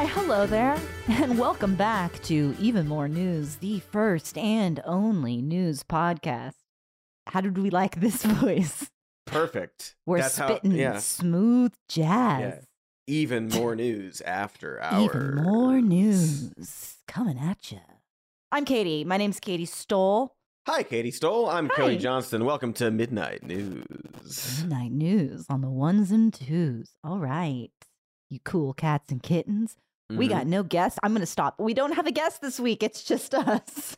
Why, hello there, and welcome back to Even More News, the first and only news podcast. How did we like this voice? Perfect. We're That's how- spitting yeah. smooth jazz. Yeah. Even more news after hours. Even more news coming at you. I'm Katie. My name's Katie Stoll. Hi, Katie Stoll. I'm Cody Hi. Johnston. Welcome to Midnight News. Midnight news on the ones and twos. All right. You cool cats and kittens. We Mhm. got no guests. I'm going to stop. We don't have a guest this week. It's just us.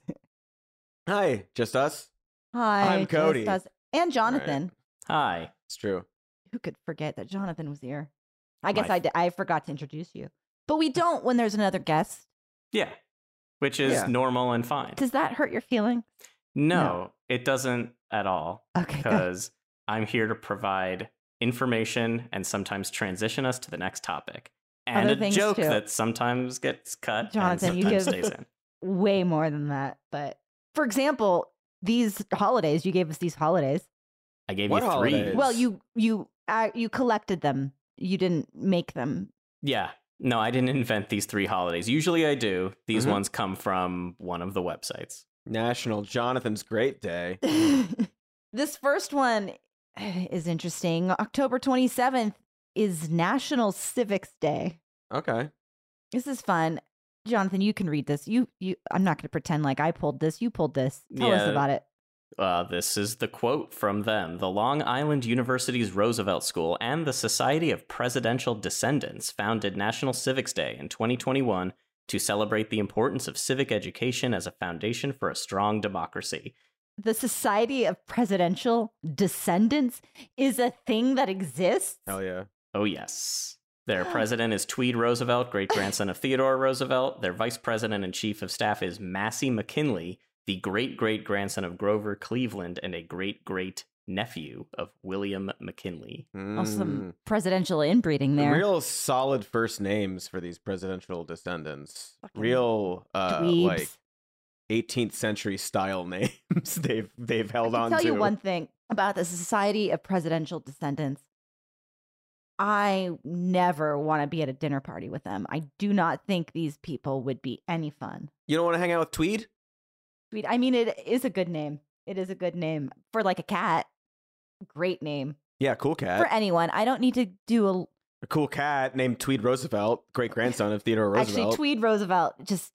Hi, just us. Hi. I'm just Cody. us. And Jonathan. Hi. It's true. Who could forget that Jonathan was here? I guess My I did. I forgot to introduce you. But we don't when there's another guest. Yeah. Which is Yeah. normal and fine. Does that hurt your feeling? No, it doesn't at all. Okay. Because I'm here to provide information and sometimes transition us to the next topic. And Other a joke too. that sometimes gets cut Jonathan, and you sometimes give- stays in. Way more than that. But for example, these holidays, you gave us these holidays. I gave What you three. holidays? Well, you you uh, you collected them. You didn't make them. Yeah. No, I didn't invent these three holidays. Usually I do. These Mhm. ones come from one of the websites. National Jonathan's Great Day. this first one is interesting. October 27th is National Civics Day. Okay. This is fun. Jonathan, you can read this. You you I'm not going to pretend like I pulled this. You pulled this. Tell us about it. Uh, this is the quote from them. The Long Island University's Roosevelt School and the Society of Presidential Descendants founded National Civics Day in 2021 to celebrate the importance of civic education as a foundation for a strong democracy. The Society of Presidential Descendants is a thing that exists. Hell yeah. Oh, yes. Their president is Tweed Roosevelt, great grandson of Theodore Roosevelt. Their vice president and chief of staff is Massey McKinley, the great great grandson of Grover Cleveland and a great great nephew of William McKinley. Oh, some Mm. presidential inbreeding there. Real solid first names for these presidential descendants. Fucking Real uh Dweebs. like 18th century style names they've they've held I on can tell to. you one thing about the Society of Presidential Descendants. I never want to be at a dinner party with them. I do not think these people would be any fun. You don't want to hang out with Tweed? Tweed. I mean, it is a good name. It is a good name for like a cat. Great name Yeah, cool cat. for anyone. I don't need to do a a cool cat named Tweed Roosevelt, great grandson of Theodore Roosevelt. actually Tweed Roosevelt. Just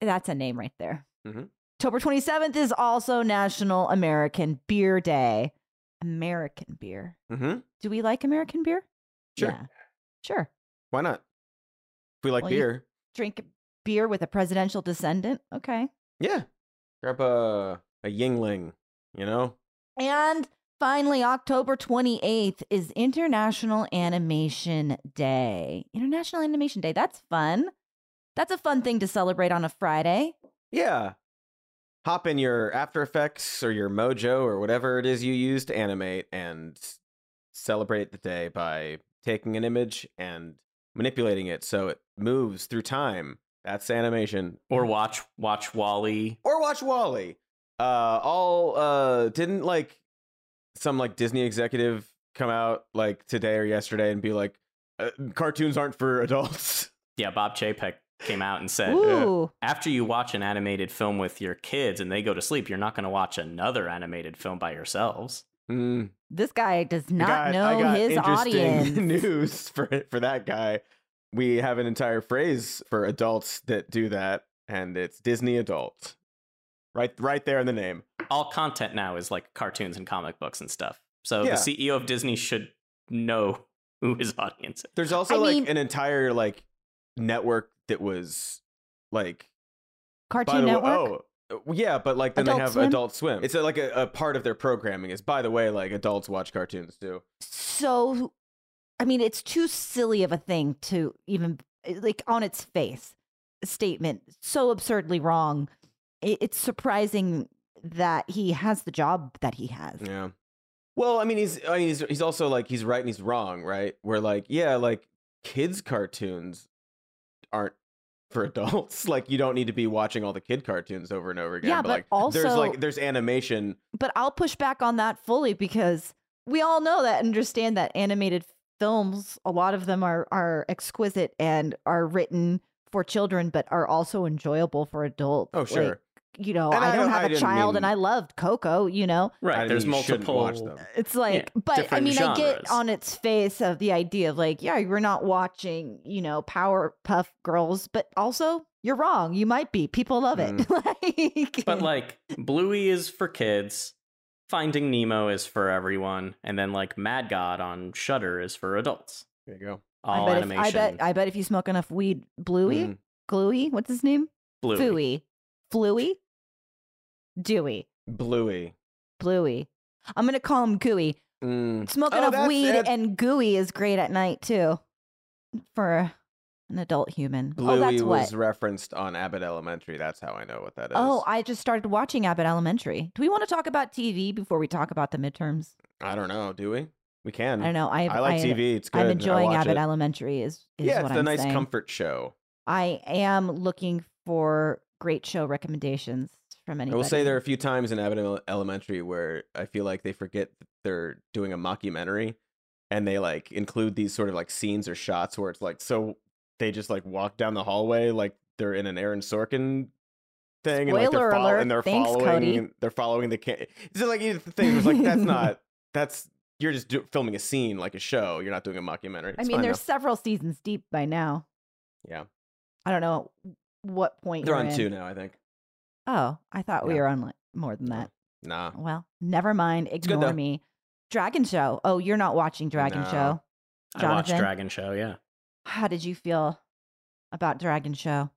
that's a name right there. Mhm. October 27th is also National American Beer Day. American beer. mm-hmm. Do we like American beer? Sure. Yeah. Sure. Why not? If we like Well, beer, Drink beer with a presidential descendant. Okay. yeah. Grab a a Yuengling, you know. And finally, October 28th is International Animation Day. International Animation Day. That's fun. That's a fun thing to celebrate on a Friday. Yeah. Hop in your After Effects or your Moho or whatever it is you use to animate and celebrate the day by taking an image and manipulating it so it moves through time. That's animation. Or watch watch WALL-E. Or watch WALL-E. Uh all uh didn't like some like Disney executive come out like today or yesterday and be like uh, cartoons aren't for adults. Yeah, Bob Chapek came out and said Ooh. after you watch an animated film with your kids and they go to sleep, you're not going to watch another animated film by yourselves. Mm. This guy does not got- I know got his interesting audience. news for for that guy. We have an entire phrase for adults that do that, and it's Disney adult. Right, right there in the name. All content now is like cartoons and comic books and stuff. So Yeah. the CEO of Disney should know who his audience is. There's also I like mean- an entire like network that was like Cartoon the way, Network. oh yeah, but like then Adult they have Swim? Adult Swim. It's a, like a, a part of their programming. Is by the way, like adults watch cartoons too. So, I mean, it's too silly of a thing to even, eh, like, on its face, statement so absurdly wrong. It, it's surprising that he has the job that he has. Yeah. Well, I mean, he's I mean, he's he's also like he's right and he's wrong, right? Where like, yeah, like kids cartoons aren't for adults. like you don't need to be watching all the kid cartoons over and over again. Yeah, but like there's like there's animation. But I'll push back on that fully because we all know that, understand that animated films, a lot of them are are exquisite and are written for children, but are also enjoyable for adults. Oh, sure. Like, you know, And I I don't don't- have I a didn't child, and I loved Coco. You know, Right. didn't There's mean you shouldn't multiple. watch them. it's like, but I different mean, I get on its face of the idea of like, yeah, we're not watching, you know, Powerpuff Girls, but also you're wrong. You might be. People love it. like, But like Bluey is for kids, Finding Nemo is for everyone, and then like Mad God on Shudder is for adults. There you go. All I bet, animation. if, I bet, I bet if you smoke enough weed, Bluey, Mm. Gluey, what's his name? Bluey. Fooey, Fluey, Dewey, Bluey. Bluey. I'm gonna call him Gooey. Mm. Smoke Oh, enough weed and gooey is great at night too, for an adult human. Bluey oh, that's was what. referenced on Abbott Elementary. That's how I know what that is. Oh, I just started watching Abbott Elementary. Do we want to talk about TV before we talk about the midterms? I don't know. Do we? We can. I don't know. I've, I like I, TV. It's good. I'm enjoying Abbott it. Elementary. Is, is Yeah, what it's a nice saying. comfort show. I am looking for great show recommendations from I anybody. will say there are a few times in Abbott Ele- Elementary where I feel like they forget that they're doing a mockumentary, and they like include these sort of like scenes or shots where it's like so they just like walk down the hallway like they're in an Aaron Sorkin thing, and like Spoiler they're, alert. and they're Thanks, following Cody. they're following the can. It's like the thing was like that's not that's you're just do- filming a scene like a show. You're not doing a mockumentary. I mean, there's several seasons deep by now. yeah, I don't know what point they're you're on in. two now. I think. Oh, I thought we Yeah. were on like, more than that. Nah, Well, never mind. good, Ignore though. me. Dragon Show. Oh, you're not watching Dragon No. Show. I watched Jonathan? Dragon Show. Yeah, How did you feel about Dragon Show?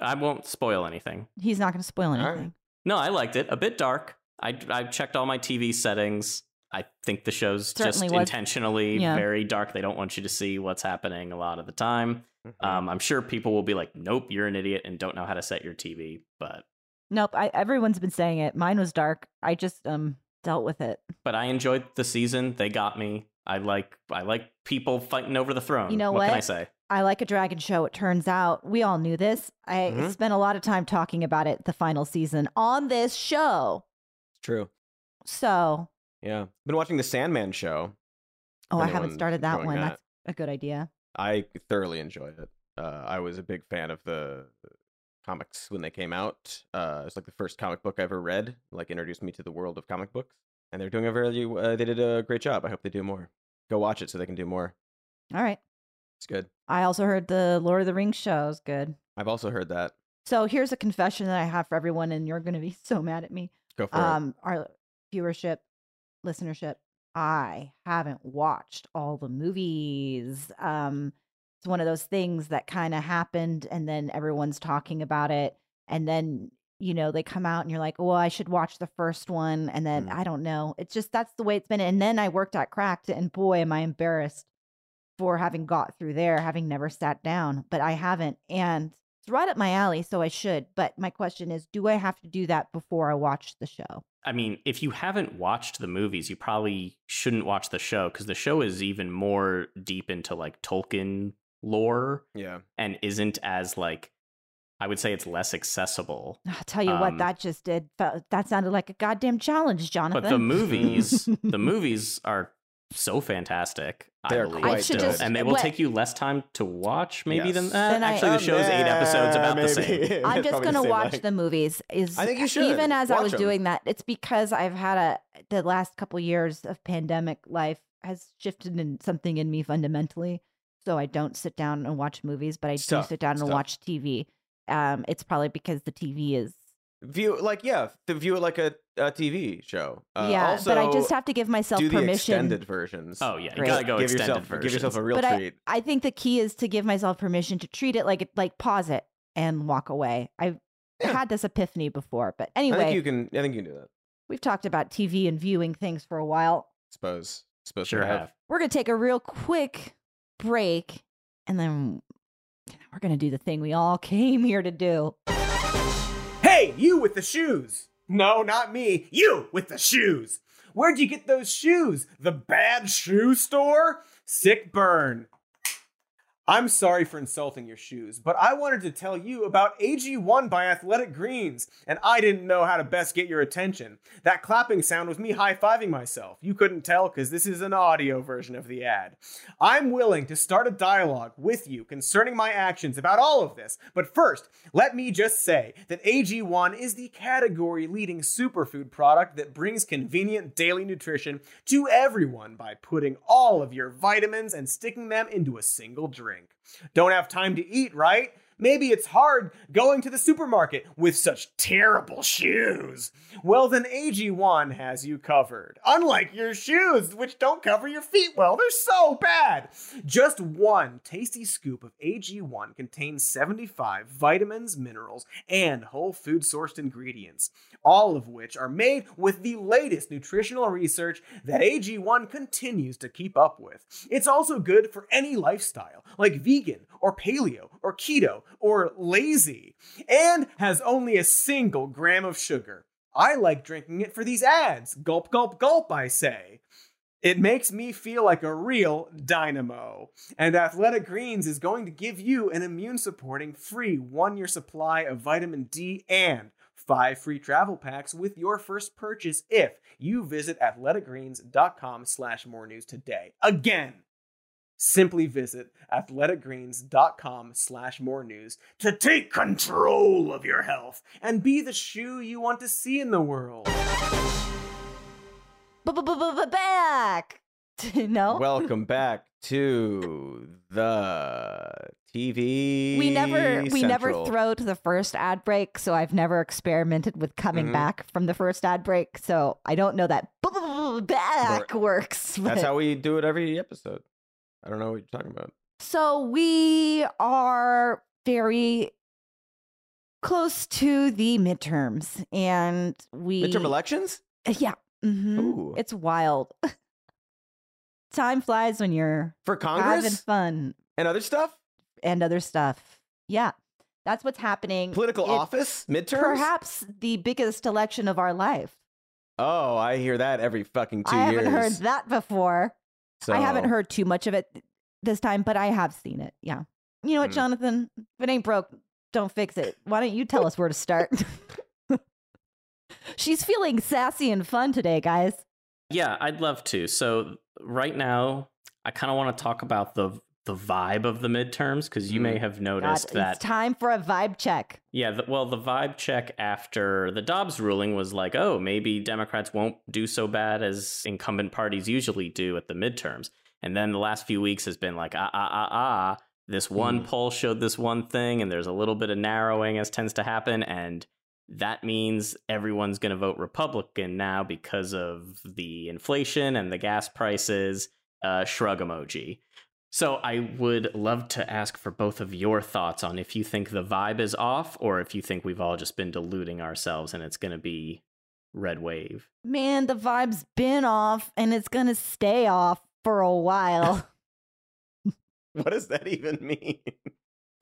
I won't spoil anything. He's not going to spoil right. anything. No, I liked it. A bit dark. I I checked all my TV settings. I think the show's Certainly just was. intentionally Yeah. very dark. They don't want you to see what's happening a lot of the time. Mhm. Um, I'm sure people will be like, "Nope, you're an idiot and don't know how to set your TV." But Nope. I, everyone's been saying it. Mine was dark. I just um dealt with it. but I enjoyed the season. They got me. I like I like people fighting over the throne. You know what? can? I say? I like a dragon show. It turns out we all knew this. I Mhm. spent a lot of time talking about it the final season on this show. it's true. So, Yeah, been watching the Sandman show. oh, I haven't started that one. that. That's a good idea. I thoroughly enjoyed it. Uh, I was a big fan of the comics when they came out. Uh, it's like the first comic book I ever read. Like introduced me to the world of comic books, and they're doing a very. Uh, they did a great job. I hope they do more. Go watch it so they can do more. All right. It's good. I also heard the Lord of the Rings show is good. I've also heard that. So here's a confession that I have for everyone, and you're going to be so mad at me. Go for it. Um, our viewership, listenership. I haven't watched all the movies. Um, it's one of those things that kind of happened, and then everyone's talking about it, and then you know they come out, and you're like, "Well, I should watch the first one," and then Mm. I don't know. It's just that's the way it's been. And then I worked at Cracked, and boy, am I embarrassed for having got through there, having never sat down, but I haven't, and it's right up my alley, so I should. But my question is, do I have to do that before I watch the show? I mean, if you haven't watched the movies, you probably shouldn't watch the show because the show is even more deep into like Tolkien lore yeah. and isn't as like I would say it's less accessible. I'll tell you Um, what, that just did. fe- That sounded like a goddamn challenge, Jonathan. But the movies, the movies are so fantastic. They're believe, quite I should still. just- and they will what- take you less time to watch, maybe than Yes. that. Then I- Actually, the Um, show's eight episodes about the maybe. same. It's I'm just gonna the watch length. the movies. Is I think you should. Even as I was was 'em. doing that, it's because I've had a the last couple years of pandemic life has shifted in something in me fundamentally. So I don't sit down and watch movies, but I It's do tough. sit down It's and tough. watch TV. Um, it's probably because the TV is View like yeah, to view it like a, a TV show. Uh, yeah, also, but I just have to give myself do the permission. extended versions. Oh yeah, you Great. gotta go give extended yourself versions. give yourself a real but I, treat. I think the key is to give myself permission to treat it like like pause it and walk away. I've Yeah. had this epiphany before, but I anyway, think you can. I think you can do that. we've talked about TV and viewing things for a while. Suppose. Suppose sure have. have. We're gonna take a real quick break, and then we're gonna do the thing we all came here to do. Hey, you with the shoes! No, not me. You with the shoes! Where'd you get those shoes? The bad shoe store? Sick burn. I'm sorry for insulting your shoes, but I wanted to tell you about AG1 by Athletic Greens, and I didn't know how to best get your attention. That clapping sound was me high fiving myself. You couldn't tell because this is an audio version of the ad. I'm willing to start a dialogue with you concerning my actions about all of this, but first, let me just say that AG1 is the category leading superfood product that brings convenient daily nutrition to everyone by putting all of your vitamins and sticking them into a single drink. Don't have time to eat, right? Maybe it's hard going to the supermarket with such terrible shoes. Well, then AG1 has you covered. Unlike your shoes, which don't cover your feet well, they're so bad. Just one tasty scoop of AG1 contains 75 vitamins, minerals, and whole food sourced ingredients, all of which are made with the latest nutritional research that AG1 continues to keep up with. It's also good for any lifestyle, like vegan or paleo or keto or lazy, and has only a single gram of sugar. I like drinking it for these ads. Gulp, gulp, gulp, I say. It makes me feel like a real dynamo. And Athletic Greens is going to give you an immune supporting free one year supply of vitamin D and five free travel packs with your first purchase if you visit athleticgreens.com slash more news today. Again, simply visit athleticgreens.com slash more news to take control of your health and be the shoe you want to see in the world. Back. no. Welcome back to the TV. we never we never throw to the first ad break, so I've never experimented with coming Mhm. back from the first ad break. So I don't know that back works. That's how we do it every episode. I don't know what you're talking about. So we are very close to the midterms, and we Midterm elections? Yeah, mhm. Ooh. it's wild. Time flies when you're For having Congress fun and other stuff? and other stuff. Yeah, that's what's happening. Political It- office? Midterms? Perhaps the biggest election of our life. Oh, I hear that every fucking two I years. I haven't heard that before. I haven't heard too much of it this time, but I have seen it. Yeah. You know what, Hmm. Jonathan? If it ain't broke, don't fix it. Why don't you tell us where to start? She's feeling sassy and fun today, guys. Yeah, I'd love to. So right now, I kind of want to talk about the the vibe of the midterms because you may Mm. have God, noticed that it's time for a vibe check. Yeah, the, well, the vibe check after the Dobbs ruling was like, oh, maybe Democrats won't do so bad as incumbent parties usually do at the midterms. And then the last few weeks has been like, ah, ah, ah, ah. This one Hmm. poll showed this one thing, and there's a little bit of narrowing as tends to happen. And that means everyone's going to vote Republican now because of the inflation and the gas prices. Uh, shrug emoji. So I would love to ask for both of your thoughts on if you think the vibe is off or if you think we've all just been deluding ourselves and it's going to be red wave. Man, the vibe's been off and it's going to stay off for a while. What does that even mean?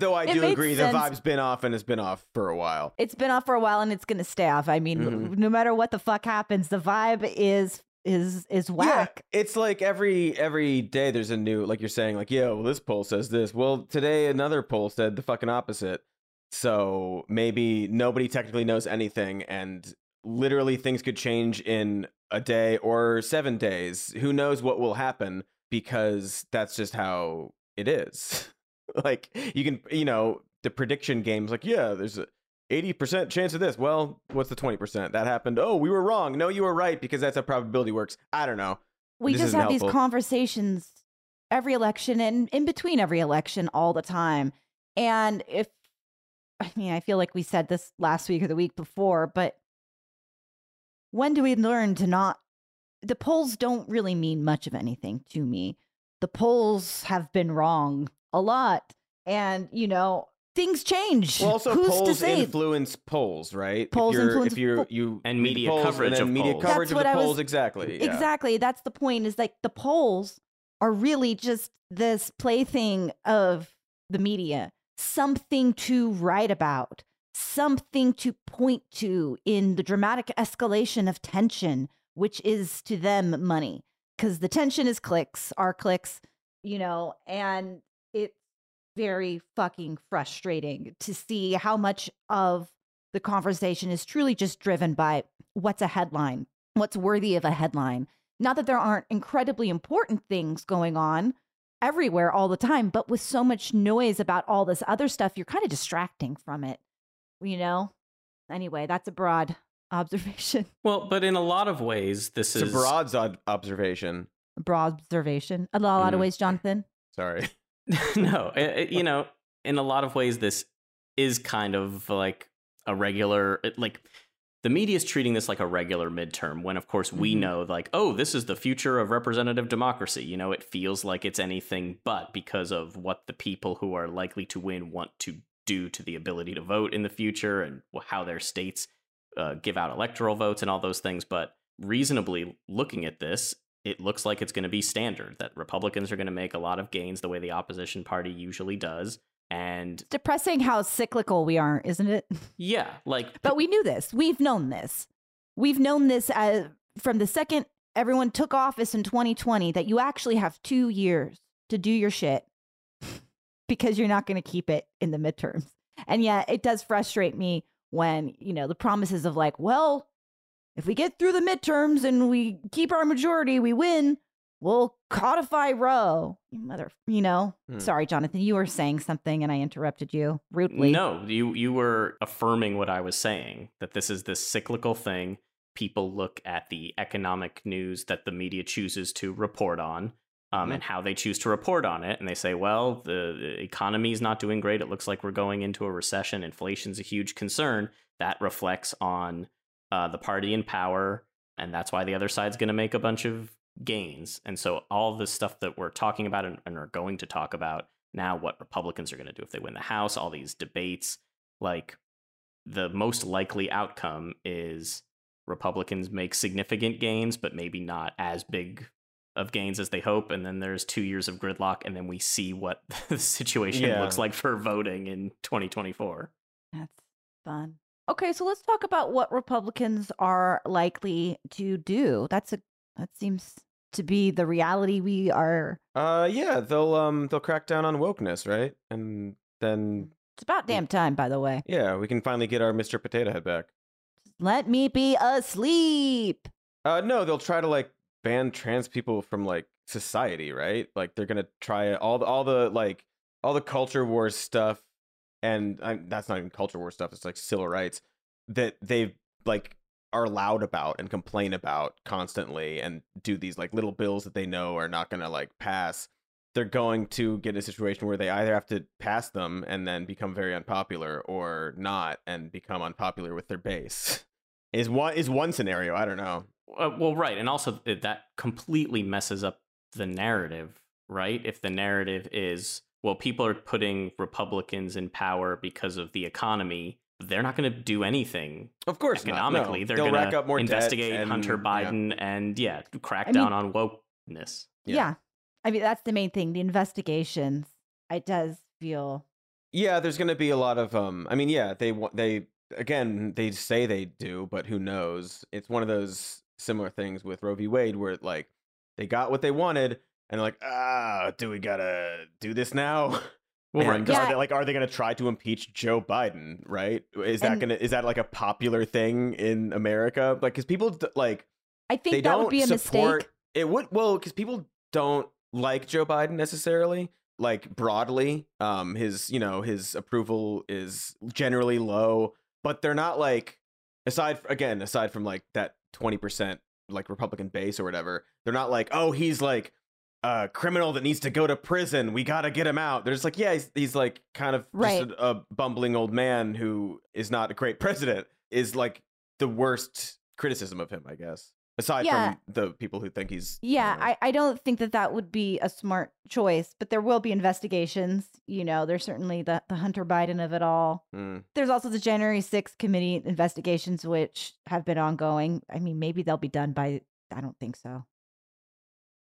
Though I It do agree sense. the vibe's been off and it's been off for a while. it's been off for a while and it's going to stay off. I mean, Mhm. no matter what the fuck happens, the vibe is is is whack. Yeah, it's like every every day there's a new like you're saying like yeah, well this poll says this. Well, today another poll said the fucking opposite. So maybe nobody technically knows anything and literally things could change in a day or 7 days. Who knows what will happen because that's just how it is. like you can you know, the prediction games like yeah, there's a 80% chance of this. Well, what's the 20%? That happened. Oh, we were wrong. No, you were right because that's how probability works. I don't know. we this just have these conversations every election and in between every election all the time. And if I mean, I feel like we said this last week or the week before, but when do we learn to not the polls don't really mean much of anything to me. The polls have been wrong a lot. And, you know, things change. Well, also Who's to polls say? influence polls, right? Polls if influence if you're, poll- you And media polls coverage and then of media polls. coverage That's of what the I was- polls, exactly. yeah. Exactly. That's the point is like the polls are really just this plaything of the media, something to write about, something to point to in the dramatic escalation of tension, which is to them money. Because the tension is clicks, our clicks, you know, and it's very fucking frustrating to see how much of the conversation is truly just driven by what's a headline, what's worthy of a headline. Not that there aren't incredibly important things going on everywhere all the time, but with so much noise about all this other stuff, you're kind of distracting from it, you know? Anyway, that's a broad observation. Well, but in a lot of ways, this It's is a broad ob- observation. Broad observation. A lot of Mhm. ways, Jonathan. Sorry. no, it- it- you know, in a lot of ways, this is kind of like a regular, like the media is treating this like a regular midterm. When, of course, we Mhm. know, like, oh, this is the future of representative democracy. You know, it feels like it's anything but because of what the people who are likely to win want to do to the ability to vote in the future and how their states uh, give out electoral votes and all those things. But reasonably looking at this, it looks like it's going to be standard that Republicans are going to make a lot of gains the way the opposition party usually does. And It's depressing how cyclical we are, isn't it? yeah, like, But we knew this. We've known this. We've known this as, from the second everyone took office in 2020 that you actually have two years to do your shit because you're not going to keep it in the midterms. And yet, it does frustrate me when, you know, the promises of like, well, if we get through the midterms and we keep our majority, we win, we'll codify Roe. You Mother, you know. Hmm. Sorry, Jonathan, you were saying something and I interrupted you rudely. no, you you were affirming what I was saying that this is this cyclical thing. People look at the economic news that the media chooses to report on. Um, Mhm. And how they choose to report on it. And they say, well, the, the economy is not doing great. It looks like we're going into a recession. Inflation's a huge concern. That reflects on uh, the party in power. And that's why the other side's going to make a bunch of gains. And so, all the stuff that we're talking about and, and are going to talk about now, what Republicans are going to do if they win the House, all these debates, like the most likely outcome is Republicans make significant gains, but maybe not as big of gains as they hope. And then there's two years of gridlock, and then we see what the situation Yeah. looks like for voting in 2024. That's fun. Okay, so let's talk about what Republicans are likely to do. That's a that seems to be the reality we are. Uh, yeah, they'll um they'll crack down on wokeness, right? And then It's about damn time, by the way. yeah, we can finally get our Mr. Potato Head back. Let me be asleep. Uh, no, they'll try to like ban trans people from like society, right? Like they're gonna try all the all the like all the culture wars stuff, and i that's not even culture war stuff. It's like civil rights that they like are loud about and complain about constantly, and do these like little bills that they know are not gonna like pass. They're going to get a situation where they either have to pass them and then become very unpopular, or not and become unpopular with their base. Is one is one scenario. I don't know. Uh, well, right, and also that completely messes up the narrative, right? If the narrative is well, people are putting Republicans in power because of the economy, they're not going to do anything Of course, not. economically. No. They're They'll going rack up more to investigate and- Hunter yeah. Biden and yeah, crack I down mean- on wokeness. Yeah. Yeah. I mean, that's the main thing. The investigations. It does feel. Yeah, there's going to be a lot of um. I mean, yeah, they wa- they again they say they do, but who knows? It's one of those similar things with Roe v. Wade, where like they got what they wanted, and they're like, ah, do we gotta do this now? Well, right, Yeah. are they, like, are they gonna try to impeach Joe Biden? Right? Is that And- gonna is that like a popular thing in America? Like, because people like I think they that don't would be a support mistake. it would well because people don't like joe biden necessarily like broadly um his you know his approval is generally low but they're not like aside again aside from like that 20% like republican base or whatever they're not like oh he's like a criminal that needs to go to prison we gotta get him out they're just like yeah he's, he's like kind of Right. just a, a bumbling old man who is not a great president is like the worst criticism of him i guess aside Yeah. from the people who think he's you Yeah, know, I, I don't think that that would be a smart choice, but there will be investigations. You know, there's certainly the, the Hunter Biden of it all. mm. There's also the January 6th committee investigations, which have been ongoing. I mean, maybe they'll be done by, I don't think so.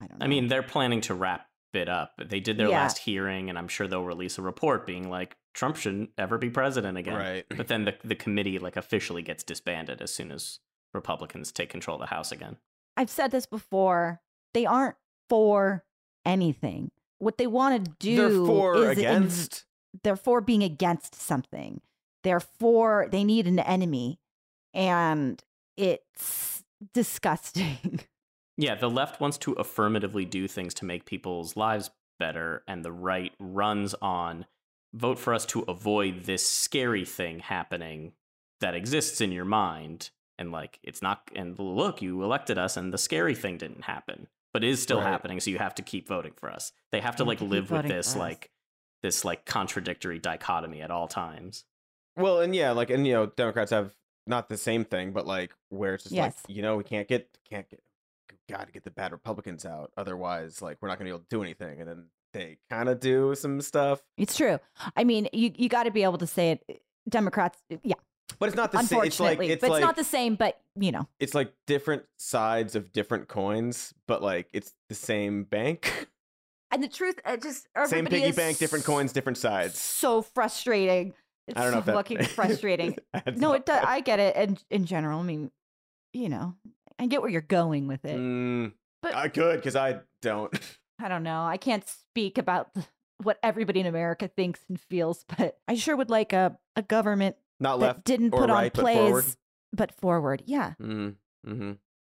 I don't know. I mean, they're planning to wrap it up. They did their Yeah. last hearing, and I'm sure they'll release a report being like, Trump shouldn't ever be president again. right But then the, the committee like officially gets disbanded as soon as Republicans take control of the House again. I've said this before. They aren't for anything. what they want to do They're for is in- against. they're for being against something. They're for they need an enemy, and it's disgusting. Yeah, the left wants to affirmatively do things to make people's lives better, and the right runs on vote for us to avoid this scary thing happening that exists in your mind. And like, it's not, and look, you elected us, and the scary thing didn't happen, but is still Right. happening. So you have to keep voting for us. They have to like live with this, like, this like contradictory dichotomy at all times. Well, and yeah, like, and you know, Democrats have not the same thing, but like, where it's just Yes. like, you know, we can't get, can't get, got to get the bad Republicans out. Otherwise, like, we're not going to be able to do anything. And then they kind of do some stuff, It's true. I mean, you you got to be able to say it. Eh, Democrats, eh, yeah, but it's not the same. It's like, unfortunately, it's but like, it's not the same. But you know, it's like different sides of different coins, but like, it's the same bank. and the truth, it just same piggy bank, different coins, different sides. So frustrating. It's I don't know so fucking frustrating. no, it does. I get it. In in general, I mean, you know, I get where you're going with it. Mm, But- I could because I don't. I don't know. I can't speak about what everybody in America thinks and feels, but I sure would like a, a government Not that left. didn't put right, on but plays, forward. but forward. Yeah. Mm, hmm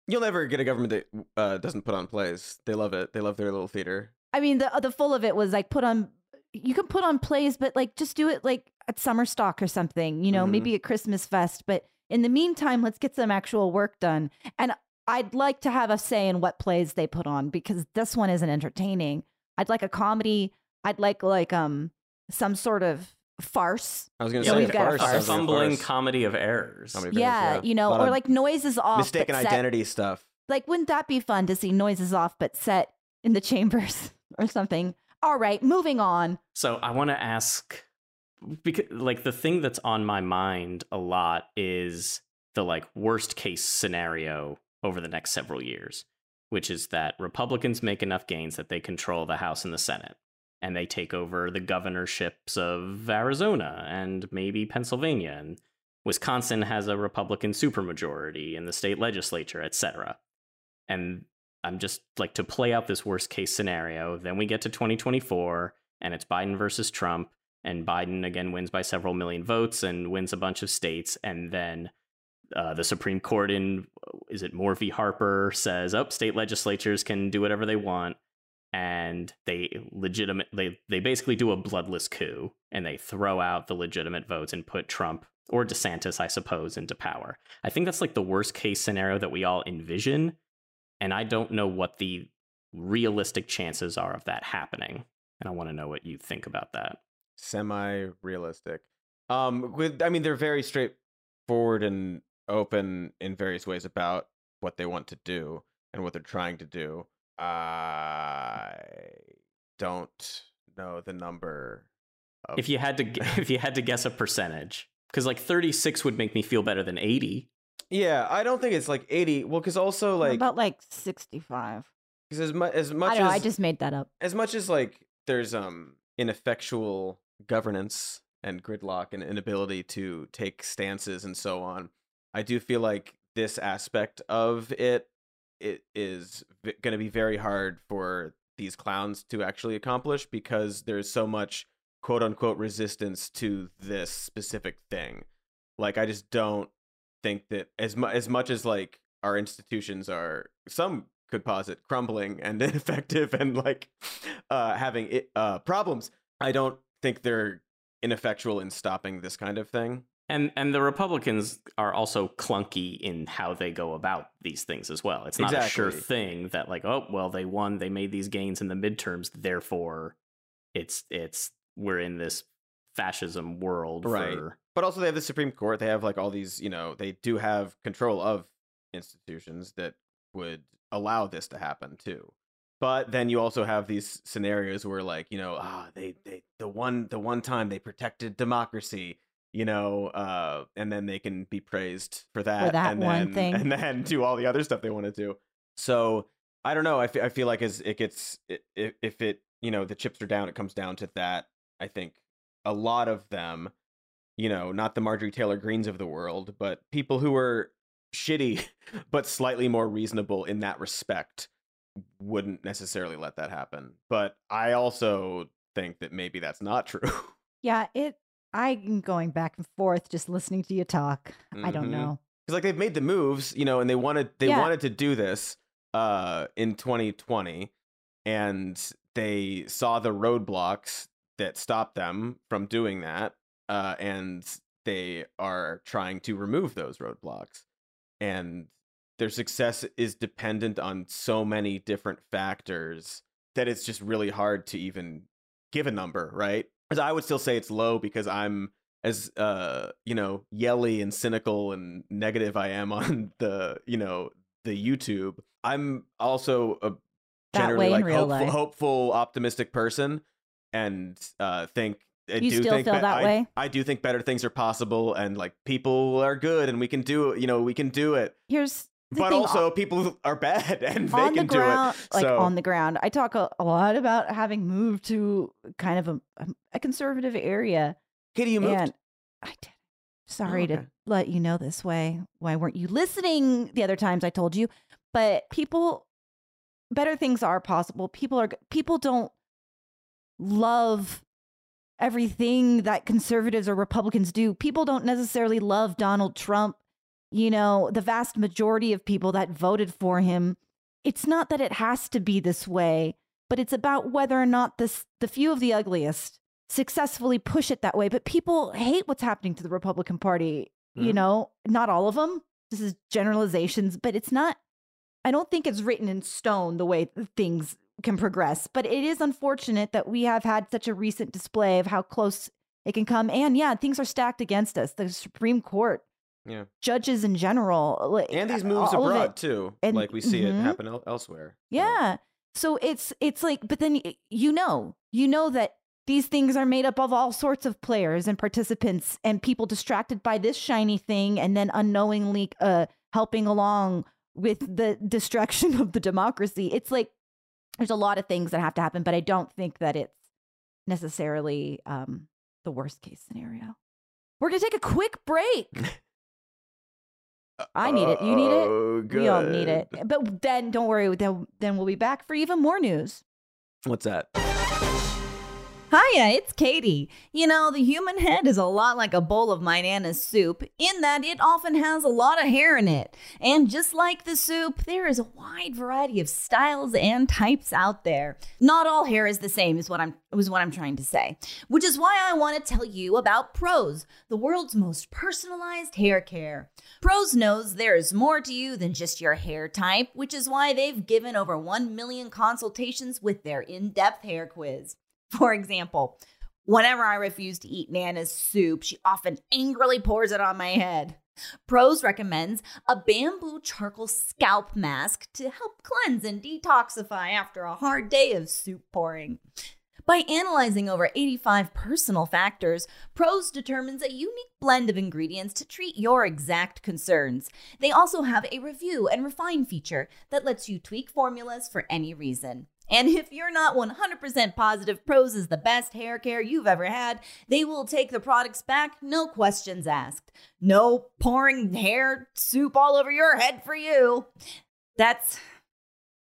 You'll never get a government that uh, doesn't put on plays. They love it. They love their little theater. I mean, the the full of it was like put on. You can put on plays, but like just do it like at summer stock or something. You know, Mhm. maybe a Christmas fest. But in the meantime, let's get some actual work done. And I'd like to have a say in what plays they put on because this one isn't entertaining. I'd like a comedy. I'd like like um some sort of farce. I was going to Yeah, say a farce. farce. A sounds like a fumbling farce. comedy of errors. Comedy of Yeah, errors, you know, or like noises off. but mistaken set- identity stuff. Like, wouldn't that be fun to see noises off but set in the chambers or something? All right, moving on. So I want to ask because like the thing that's on my mind a lot is the like worst case scenario over the next several years, which is that Republicans make enough gains that they control the House and the Senate and they take over the governorships of Arizona and maybe Pennsylvania and Wisconsin has a Republican supermajority in the state legislature, etc. And I'm just like to play out this worst case scenario. Then we get to 2024 and it's Biden versus Trump, and Biden again wins by several million votes and wins a bunch of states. And then uh, the Supreme Court in, is it Moore v. Harper, says, oh, state legislatures can do whatever they want. And they legitimate they they basically do a bloodless coup and they throw out the legitimate votes and put Trump or DeSantis, I suppose, into power. I think that's like the worst case scenario that we all envision and I don't know what the realistic chances are of that happening. And I want to know what you think about that. Semi-realistic. Um, with I mean, they're very straightforward and open in various ways about what they want to do and what they're trying to do. I don't know the number. Of, If you had to, if you had to guess a percentage, because like 36 would make me feel better than 80. yeah, I don't think it's like eighty. Well, because also like about like 65. because as much as much I know. as I just made that up. as much as like there's um ineffectual governance and gridlock and inability to take stances and so on i do feel like this aspect of it it is v- going to be very hard for these clowns to actually accomplish because there's so much quote unquote resistance to this specific thing. Like i just don't think that as much as much as like our institutions are some could posit crumbling and ineffective and like uh having it, uh problems i don't think they're ineffectual in stopping this kind of thing And and the Republicans are also clunky in how they go about these things as well. It's not a sure thing that like, oh, well, they won, they made these gains in the midterms, therefore it's it's we're in this fascism world Right. for but also they have the supreme court they have like all these you know they do have control of institutions that would allow this to happen too but then you also have these scenarios where like you know ah they they the one the one time they protected democracy you know uh and then they can be praised for that, that and one then thing. and then do all the other stuff they want to do so i don't know i, I feel like as it gets i- i- if it you know the chips are down it comes down to that i think a lot of them you know not the marjorie taylor greens of the world but people who are shitty but slightly more reasonable in that respect wouldn't necessarily let that happen. But I also think that maybe that's not true. Yeah, it. I'm going back and forth just listening to you talk. I don't Mhm. know. because like they've made the moves, you know, and they wanted they Yeah. wanted to do this uh in 2020, and they saw the roadblocks that stopped them from doing that, uh, and they are trying to remove those roadblocks, and their success is dependent on so many different factors that it's just really hard to even give a number, right? 'Cause I would still say it's low because I'm as uh you know yelly and cynical and negative I am on the you know the YouTube, I'm also a That generally like hopeful, hopeful, optimistic person, and uh think. I You do think be- that I, way? I do think better things are possible, and like people are good, and we can do it. You know, we can do it. Here's But also, people are bad, and they on can the ground, do it. like so, on the ground. I talk a, a lot about having moved to kind of a, a- a conservative area, Katie, you moved. I did. Sorry oh, okay. to let you know this way. Why weren't you listening the other times I told you? But people, better things are possible. People are people don't love everything that conservatives or Republicans do. People don't necessarily love Donald Trump. You know, the vast majority of people that voted for him. It's not that it has to be this way, but it's about whether or not this the few of the ugliest successfully push it that way. But people hate what's happening to the Republican Party. You Mhm. know, not all of them. This is generalizations, but it's not. I don't think it's written in stone the way things can progress. But it is unfortunate that we have had such a recent display of how close it can come. And yeah, things are stacked against us. The Supreme Court, Yeah. judges in general, like, and these moves abroad too, And- like we see mhm. it happen el- elsewhere. Yeah. So it's it's like, but then you know, you know that these things are made up of all sorts of players and participants and people distracted by this shiny thing and then unknowingly uh helping along with the destruction of the democracy. It's like there's a lot of things that have to happen, but I don't think that it's necessarily um the worst case scenario. We're gonna take a quick break. I need it. You need it? Oh, We all need it. But then don't worry, then, then we'll be back for even more news. What's that? Hiya, it's Katie. You know, the human head is a lot like a bowl of my Nana's soup in that it often has a lot of hair in it. And just like the soup, there is a wide variety of styles and types out there. Not all hair is the same is what I'm was what I'm trying to say. Which is why I want to tell you about Prose, the world's most personalized hair care. Prose knows there is more to you than just your hair type, which is why they've given over 1 million consultations with their in-depth hair quiz. For example, whenever I refuse to eat Nana's soup, she often angrily pours it on my head. Prose recommends a bamboo charcoal scalp mask to help cleanse and detoxify after a hard day of soup pouring. By analyzing over 85 personal factors, Prose determines a unique blend of ingredients to treat your exact concerns. They also have a review and refine feature that lets you tweak formulas for any reason. And if you're not 100% positive Prose is the best hair care you've ever had, they will take the products back, no questions asked. No pouring hair soup all over your head for you. That's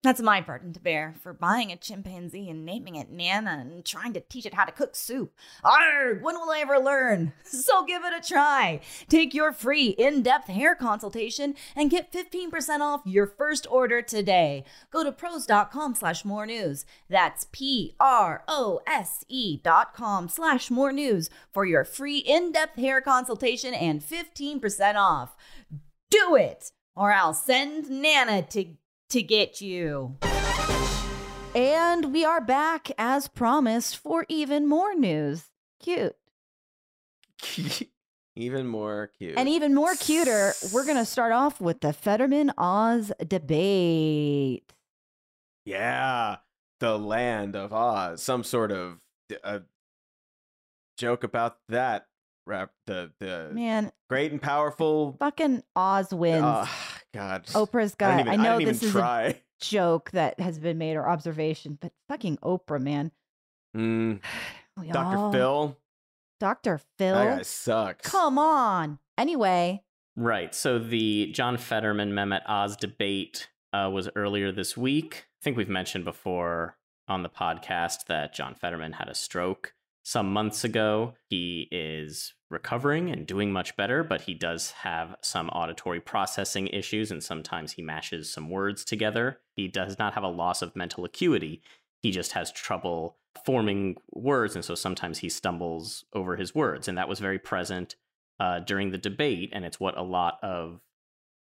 that's my burden to bear for buying a chimpanzee and naming it Nana and trying to teach it how to cook soup. Arrgh, when will I ever learn? So give it a try. Take your free in-depth hair consultation and get 15% off your first order today. Go to prose.com slash more news. That's P R O S E dot com slash more news for your free in-depth hair consultation and 15% off. Do it, or I'll send Nana to to get you. And we are back as promised for even more news. Cute. Even more cute. And even more cuter, we're going to start off with the Fetterman Oz debate. yeah, the land of Oz. Some sort of uh, joke about that. Rap the the Man, great and powerful. fucking Oz wins. Oh, God, Oprah's I got. didn't I, know didn't this even is a joke that has been made or observation, but fucking Oprah, man. Mm, Dr. all- Phil, Dr. Phil. that guy sucks. Come on. Anyway, Right. So the John Fetterman Mehmet Oz debate uh, was earlier this week. I think we've mentioned before on the podcast that John Fetterman had a stroke some months ago. He is recovering and doing much better, but he does have some auditory processing issues and sometimes he mashes some words together. He does not have a loss of mental acuity. He just has trouble forming words, and so sometimes he stumbles over his words. And that was very present uh, during the debate, and it's what a lot of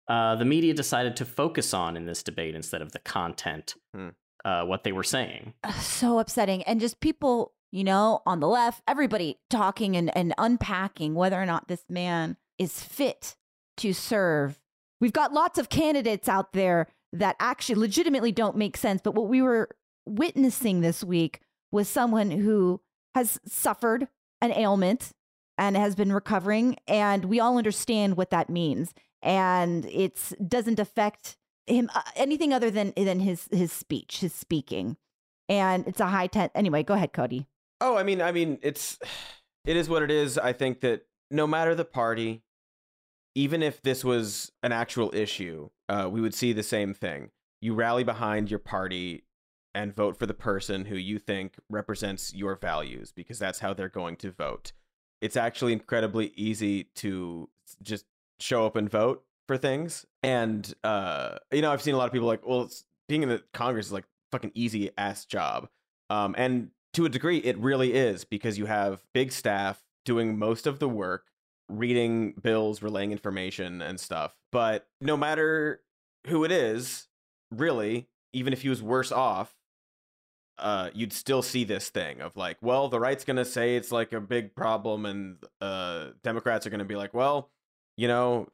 uh, the media decided to focus on in this debate instead of the content, Hmm. uh, what they were saying. So upsetting. And just people, you know, on the left, everybody talking and, and unpacking whether or not this man is fit to serve. We've got lots of candidates out there that actually legitimately don't make sense. But what we were witnessing this week was someone who has suffered an ailment and has been recovering. And we all understand what that means. And it doesn't affect him uh, anything other than than his his speech, his speaking and it's a high ten. Anyway, go ahead, Cody. Oh, I mean, I mean, it's it is what it is. I think that no matter the party, even if this was an actual issue, uh, we would see the same thing. You rally behind your party and vote for the person who you think represents your values because that's how they're going to vote. It's actually incredibly easy to just show up and vote for things. And uh, you know, I've seen a lot of people like, well, being in the Congress is like fucking easy ass job. Um, and to a degree, it really is because you have big staff doing most of the work, reading bills, relaying information and stuff. But no matter who it is, really, even if he was worse off, uh, you'd still see this thing of like, well, the right's gonna say it's like a big problem, and uh, Democrats are gonna be like, well, you know,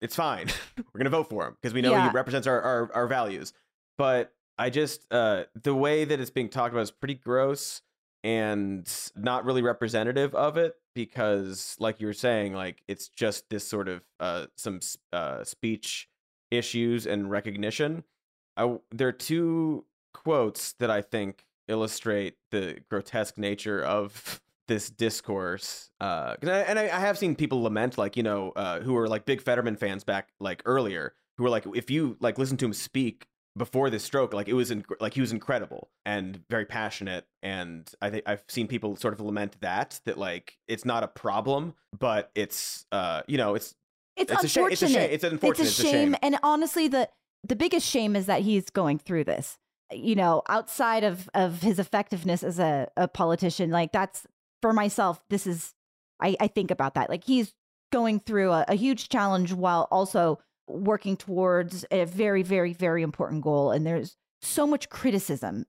it's fine. We're gonna vote for him because we know Yeah. he represents our, our our values. But I just uh, the way that it's being talked about is pretty gross and not really representative of it because, like you were saying, like it's just this sort of uh, some uh, speech issues and recognition. I there are two quotes that I think illustrate the grotesque nature of this discourse. Uh, 'cause I, and I, I have seen people lament, like you know, uh, who were like big Fetterman fans back like earlier, who were like, if you like listen to him speak before this stroke, like it was inc- like he was incredible and very passionate. And I think I've seen people sort of lament that that like it's not a problem, but it's uh, you know, it's It's, It's a shame- unfortunate. it's a shame- it's unfortunate, It's it's a a shame. shame. And honestly, the the biggest shame is that he's going through this. You know, outside of of his effectiveness as a, a politician, like that's for myself. This is I, I think about that. Like he's going through a, a huge challenge while also working towards a very, very, very important goal. And there's so much criticism.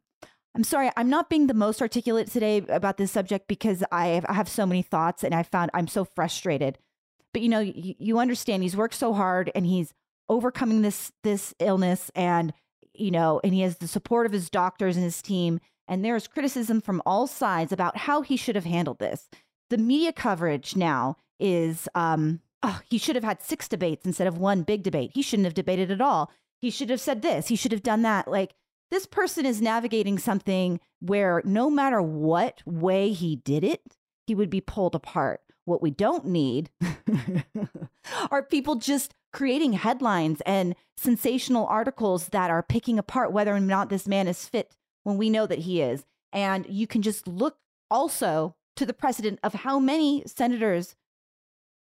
I'm sorry, I'm not being the most articulate today about this subject because I have, I have so many thoughts and I found I'm so frustrated. But you know, you, you understand he's worked so hard and he's overcoming this this illness and you know, and he has the support of his doctors and his team. And there's criticism from all sides about how he should have handled this. The media coverage now is um, oh, he should have had six debates instead of one big debate. He shouldn't have debated at all. He should have said this. He should have done that. Like this person is navigating something where no matter what way he did it, he would be pulled apart. What we don't need are people just creating headlines and sensational articles that are picking apart whether or not this man is fit when we know that he is. And you can just look also to the precedent of how many senators,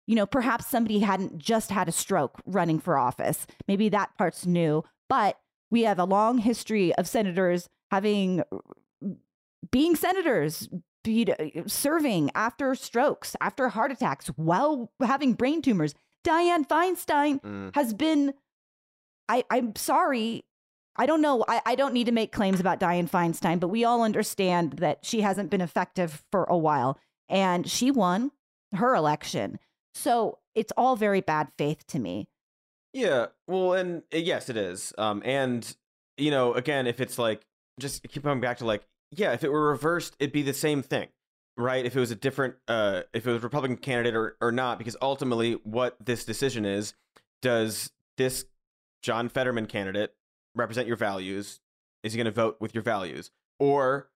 you know, perhaps somebody hadn't just had a stroke running for office. Maybe that part's new, but we have a long history of senators having being senators, be, serving after strokes, after heart attacks, while having brain tumors. Dianne Feinstein Mm. has been I, I'm sorry. I don't know. I, I don't need to make claims about Dianne Feinstein, but we all understand that she hasn't been effective for a while. And she won her election. So it's all very bad faith to me. Yeah, well, and uh, yes, it is. Um, and you know, again, if it's like just keep coming back to like, yeah, if it were reversed, it'd be the same thing, right? If it was a different, uh, if it was Republican candidate or or not, because ultimately, what this decision is, does this John Fetterman candidate represent your values? Is he going to vote with your values, or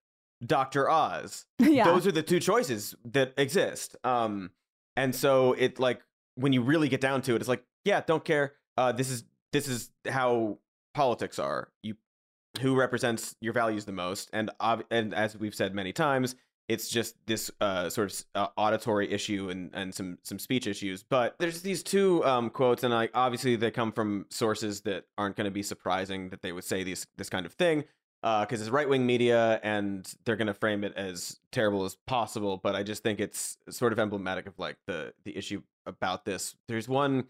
Dr. Oz? yeah. those are the two choices that exist um and so it like when you really get down to it it's like yeah don't care. Uh this is this is how politics are. You who represents your values the most, and ob- and as we've said many times, it's just this uh, sort of uh, auditory issue and, and some some speech issues. But there's these two um, quotes, and like obviously they come from sources that aren't going to be surprising that they would say these this kind of thing because it's right wing media and they're going to frame it as terrible as possible. But I just think it's sort of emblematic of like the the issue about this. There's one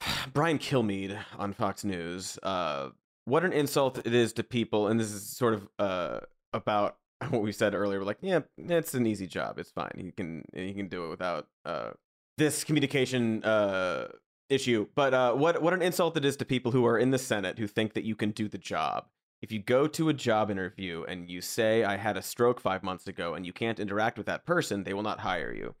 Brian Kilmeade on Fox News. Uh, what an insult it is to people, and this is sort of uh, about what we said earlier. We're like, yeah, it's an easy job. It's fine. He can he can do it without uh, this communication uh, issue. But uh, what what an insult it is to people who are in the Senate who think that you can do the job. If you go to a job interview and you say I had a stroke five months ago and you can't interact with that person, they will not hire you.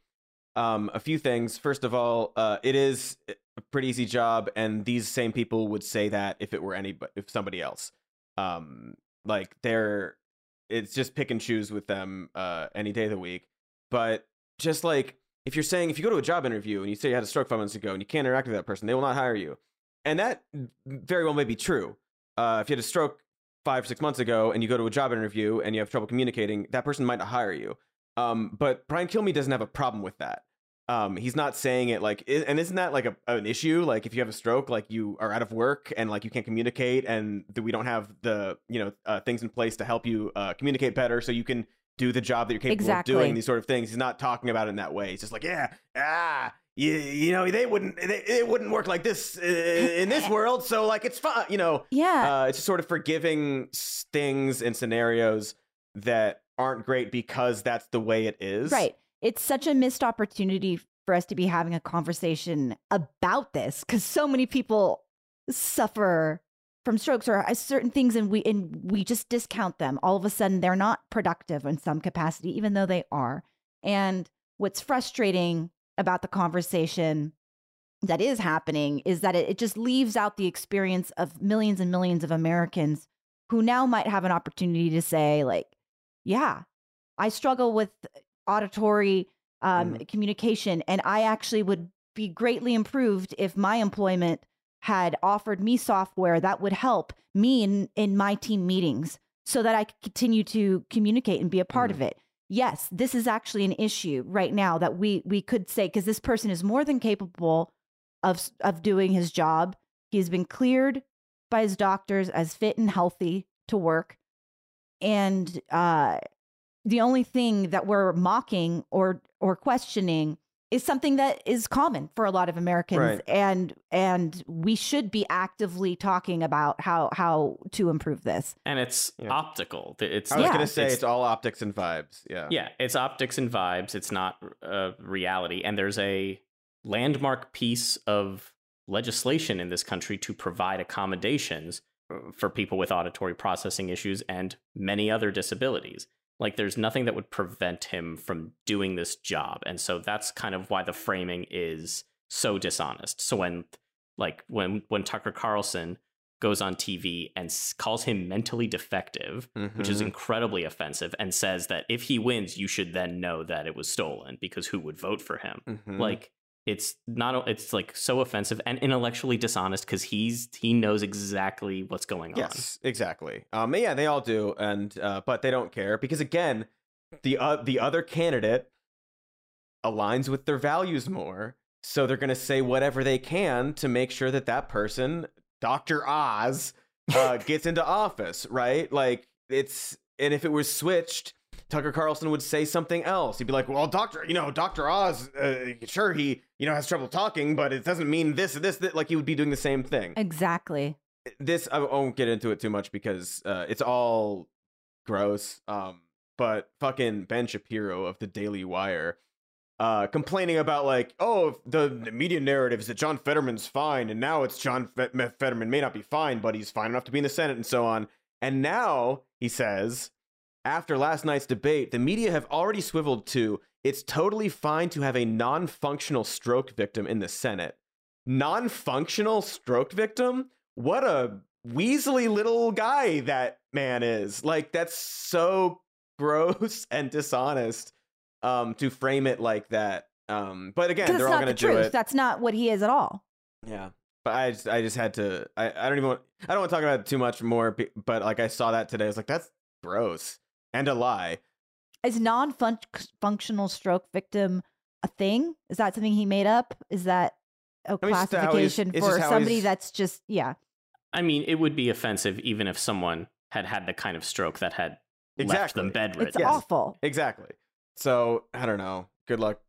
Um, a few things. First of all, uh, it is a pretty easy job, and these same people would say that if it were any, if somebody else. Um, like they're, it's just pick and choose with them uh, any day of the week. But just like if you're saying if you go to a job interview and you say you had a stroke five months ago and you can't interact with that person, they will not hire you, and that very well may be true. Uh, if you had a stroke five six months ago and you go to a job interview and you have trouble communicating, that person might not hire you. Um, but Brian Kilmeade doesn't have a problem with that. Um, he's not saying it like, and isn't that like a, an issue? Like, if you have a stroke, like you are out of work and like you can't communicate, and that we don't have the you know uh, things in place to help you uh, communicate better, so you can do the job that you're capable Exactly. of doing. These sort of things. He's not talking about it in that way. He's just like, yeah, ah. You, you know they wouldn't they, it wouldn't work like this uh, in this world so like it's fine you know Yeah. uh, it's just sort of forgiving things and scenarios that aren't great because that's the way it is. Right. It's such a missed opportunity for us to be having a conversation about this because so many people suffer from strokes or uh, certain things and we and we just discount them. All of a sudden they're not productive in some capacity even though they are. And what's frustrating about the conversation that is happening is that it, it just leaves out the experience of millions and millions of Americans who now might have an opportunity to say like yeah, I struggle with auditory um, communication, and I actually would be greatly improved if my employment had offered me software that would help me in, in my team meetings so that I could continue to communicate and be a part of it. Yes, this is actually an issue right now that we we could say because this person is more than capable of of doing his job. He's been cleared by his doctors as fit and healthy to work and uh, the only thing that we're mocking or or questioning is something that is common for a lot of Americans, Right. and and we should be actively talking about how how to improve this. and it's Yeah. optical. It's I was Yeah. gonna say it's, all optics and vibes. Yeah. Yeah, it's optics and vibes. It's not uh, reality. And there's a landmark piece of legislation in this country to provide accommodations uh, for people with auditory processing issues and many other disabilities. Like, there's nothing that would prevent him from doing this job. And so that's kind of why the framing is so dishonest. So when, like, when when Tucker Carlson goes on TV and s- calls him mentally defective, which is Mhm. incredibly offensive, and says that if he wins, you should then know that it was stolen because who would vote for him? Mhm. Like it's not it's like so offensive and intellectually dishonest because he's he knows exactly what's going on. Yes, exactly. Um, yeah, they all do, and uh, but they don't care because again, the uh, the other candidate aligns with their values more, so they're gonna say whatever they can to make sure that that person, Doctor Oz, uh, gets into office. Right? Like it's and if it was switched. Tucker Carlson would say something else. He'd be like, "Well, Doctor, you know, Doctor Oz, uh, sure he, you know, has trouble talking, but it doesn't mean this, this, that." Like he would be doing the same thing Exactly. this I won't get into it too much because uh, it's all gross. Um, but fucking Ben Shapiro of the Daily Wire, uh, complaining about like, oh, the, the media narrative is that John Fetterman's fine, and now it's John Fe- Fetterman may not be fine, but he's fine enough to be in the Senate and so on. And now he says, after last night's debate, the media have already swiveled to it's totally fine to have a non-functional stroke victim in the Senate. Non-functional stroke victim? what a weaselly little guy that man is. Like that's so gross and dishonest um to frame it like that. Um but again, they're all going the to do truth. it. That's not what he is at all. yeah. But I just I just had to I, I don't even want I don't want to talk about it too much more. But like I saw that today, I was like, that's gross and a lie. Is non-functional stroke victim a thing? Is that something he made up? Is that a I mean, it's he's- classification for just somebody that's just yeah? I mean, it would be offensive even if someone had had the kind of stroke that had left them bedridden. It's Yes. awful. Exactly. So I don't know. Good luck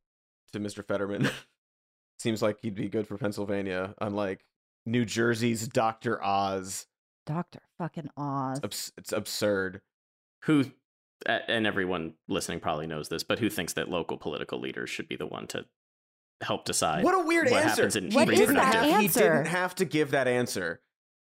to Mr. Fetterman. Seems like he'd be good for Pennsylvania, unlike New Jersey's Doctor Oz. Doctor fucking Oz. Abs- it's absurd. Who, a- and everyone listening probably knows this, but who thinks that local political leaders should be the one to help decide? What a weird what answer. happens in What he didn't that have, He didn't have to give that answer.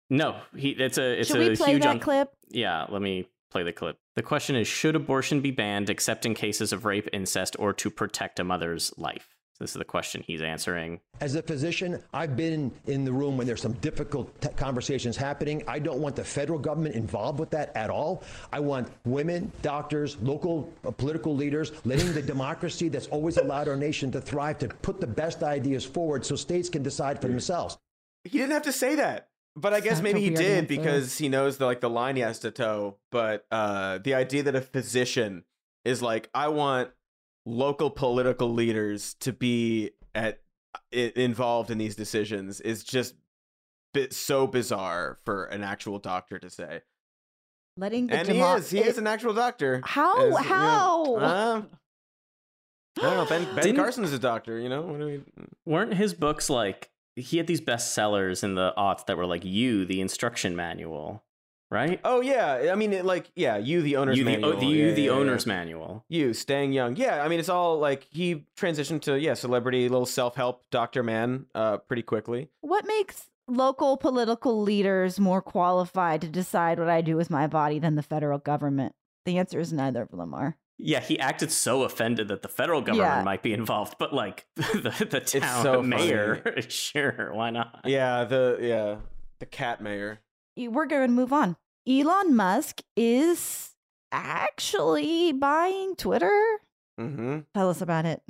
No, he. It's a. It's Should a we play huge. that un- clip? Yeah, let me play the clip. The question is Should abortion be banned except in cases of rape, incest, or to protect a mother's life? This is the question he's answering. As a physician, I've been in the room when there's some difficult t- conversations happening. I don't want the federal government involved with that at all. I want women, doctors, local uh, political leaders, letting the democracy that's always allowed our nation to thrive to put the best ideas forward so states can decide for themselves. He didn't have to say that. But I guess Such maybe he did because he knows the like the line he has to toe. But uh the idea that a physician is like, I want local political leaders to be at involved in these decisions is just bit so bizarre for an actual doctor to say. Letting the And he is. He it- is an actual doctor. How? As, you know, How? uh, I don't know. Ben, ben Didn't- Carson's a doctor, you know? What do we Weren't his books like. He had these bestsellers in the aughts that were like You, the instruction manual, right? Oh yeah, I mean, it, like, yeah, you the owner's you, the, manual. the, you, Yeah, the yeah, yeah. owner's manual. You staying young. Yeah, I mean, it's all like he transitioned to yeah, celebrity, little self help Doctor Man, uh, pretty quickly. What makes local political leaders more qualified to decide what I do with my body than the federal government? The answer is neither of them are. Yeah, he acted so offended that the federal government Yeah. might be involved, but like the, the town so mayor, sure, why not? Yeah, the yeah, the cat mayor. We're going to move on. Elon Musk is actually buying Twitter. Mm-hmm. Tell us about it.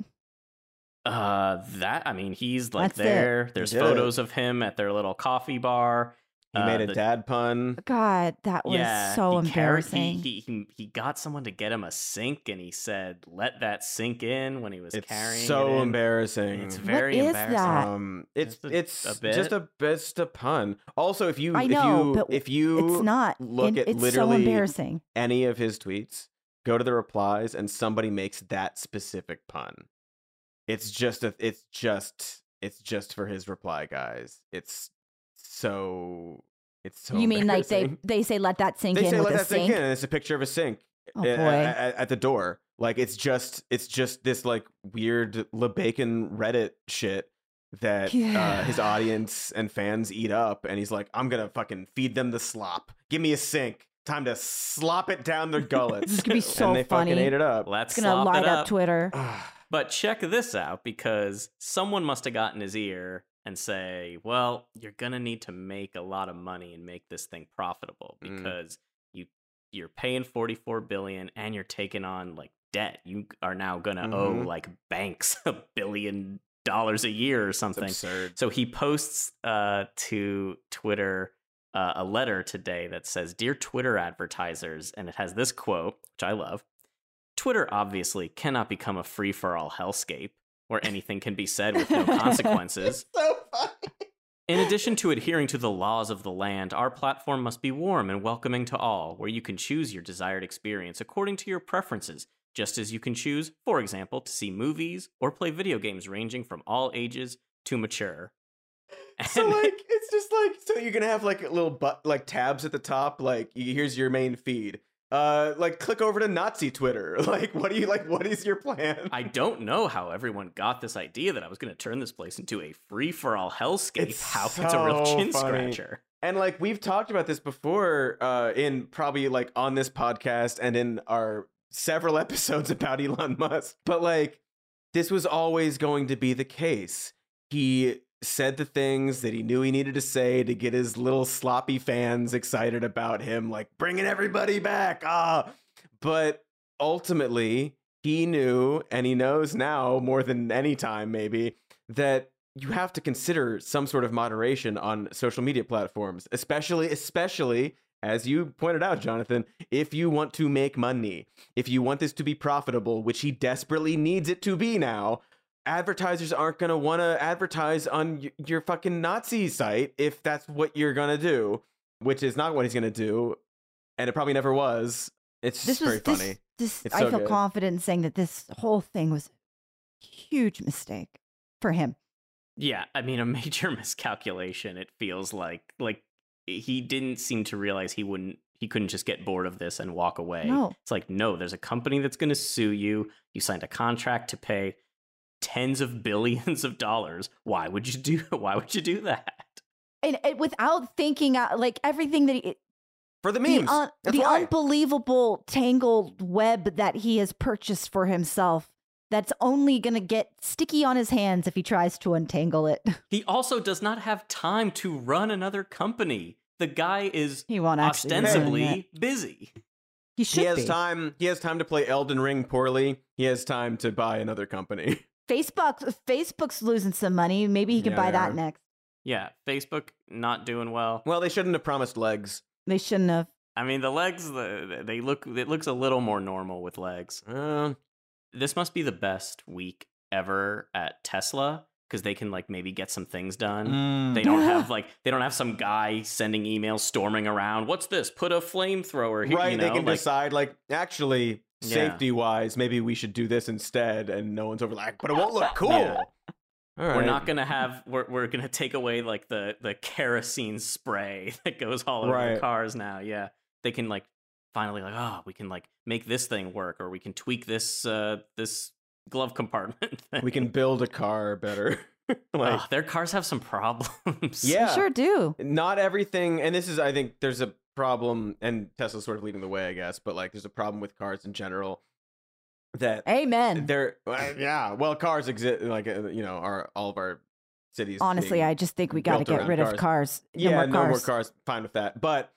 Uh, that I mean, he's like That's it. there. There's did photos of him at their little coffee bar. He Uh, made a the- dad pun. God, that was yeah, so he carried- embarrassing. he, he he he got someone to get him a sink, and he said, "Let that sink in." When he was It's carrying, so it in. embarrassing. It's very is embarrassing. that? Um, it's Just a- it's a bit? just a just a pun. Also, if you I if you but if you it's not. look and at it's so literally embarrassing. any of his tweets, go to the replies, and somebody makes that specific pun. It's just a. It's just. It's just for his reply, guys. It's so. It's so. you mean like they they say let that sink They in say with let a that sink? sink in, and it's a picture of a sink Oh a- a- boy. a- at the door. Like it's just it's just this like weird LeBacon Reddit shit that uh, his audience and fans eat up, and he's like, I'm gonna fucking feed them the slop. Give me a sink. Time to slop it down their gullets. This could be so and they funny. fucking ate it up. Let's It's gonna slop light it up. up. Twitter. But check this out because someone must have gotten his ear and say, "Well, you're gonna need to make a lot of money and make this thing profitable Mm. because you you're paying 44 billion and you're taking on like debt. You are now gonna owe Mhm. like banks a billion dollars a year or something." So he posts uh, to Twitter uh, a letter today that says, Dear Twitter advertisers, and it has this quote, which I love Twitter obviously cannot become a free for all hellscape where anything can be said with no consequences. so funny. In addition to adhering to the laws of the land, our platform must be warm and welcoming to all, where you can choose your desired experience according to your preferences, just as you can choose, for example, to see movies or play video games ranging from all ages to mature. So And- like it's just like so you're gonna have like little but like tabs at the top like here's your main feed uh like click over to nazi twitter like what do you like what is your plan I don't know how everyone got this idea that I was going to turn this place into a free for all hellscape. It's how it's a real chin funny. scratcher. and like we've talked about this before uh in probably like on this podcast and in our several episodes about elon musk but like this was always going to be the case he said the things that he knew he needed to say to get his little sloppy fans excited about him like bringing everybody back ah. But ultimately he knew and he knows now more than any time maybe that you have to consider some sort of moderation on social media platforms, especially especially as you pointed out, Jonathan, if you want to make money, if you want this to be profitable, which he desperately needs it to be now, advertisers aren't going to want to advertise on y- your fucking Nazi site if that's what you're going to do, which is not what he's going to do. And it probably never was. It's This just very was funny. this. this It's I feel good. confident in saying that this whole thing was a huge mistake for him. Yeah, I mean a major miscalculation. It feels like like he didn't seem to realize he wouldn't he couldn't just get bored of this and walk away. No. It's like no, there's a company that's going to sue you. You signed a contract to pay tens of billions of dollars. Why would you do why would you do that? And, and without thinking out, like everything that he, For the the, un- the unbelievable tangled web that he has purchased for himself that's only going to get sticky on his hands if he tries to untangle it. He also does not have time to run another company. The guy is He won't actually be doing ostensibly busy. He should he has be. time. He has time to play Elden Ring poorly. He has time to buy another company. Facebook Facebook's losing some money. Maybe he can Yeah, buy that are. next. Yeah, Facebook not doing well. Well, they shouldn't have promised legs. They shouldn't have. I mean, the legs the, they look it looks a little more normal with legs. Uh, this must be the best week ever at Tesla because they can like maybe get some things done. They don't have like they don't have some guy sending emails storming around. What's this? Put a flamethrower here. right. You they can like, decide, like, actually, Yeah. safety wise, maybe we should do this instead, and no one's over like, but it won't look cool. Yeah. All We're not gonna have. We're we're gonna take away like the the kerosene spray that goes all over Right. the cars now. Yeah, they can like finally like oh we can like make this thing work or we can tweak this uh this glove compartment. We can build a car better. like, Ugh, their cars have some problems. Yeah. They sure do. not everything and this is i think there's a problem and tesla's sort of leading the way i guess but like there's a problem with cars in general that Amen. they're yeah well cars exist like uh, you know our all of our cities Honestly, I just think we got to get rid of cars. cars. No yeah more no cars. more cars fine with that but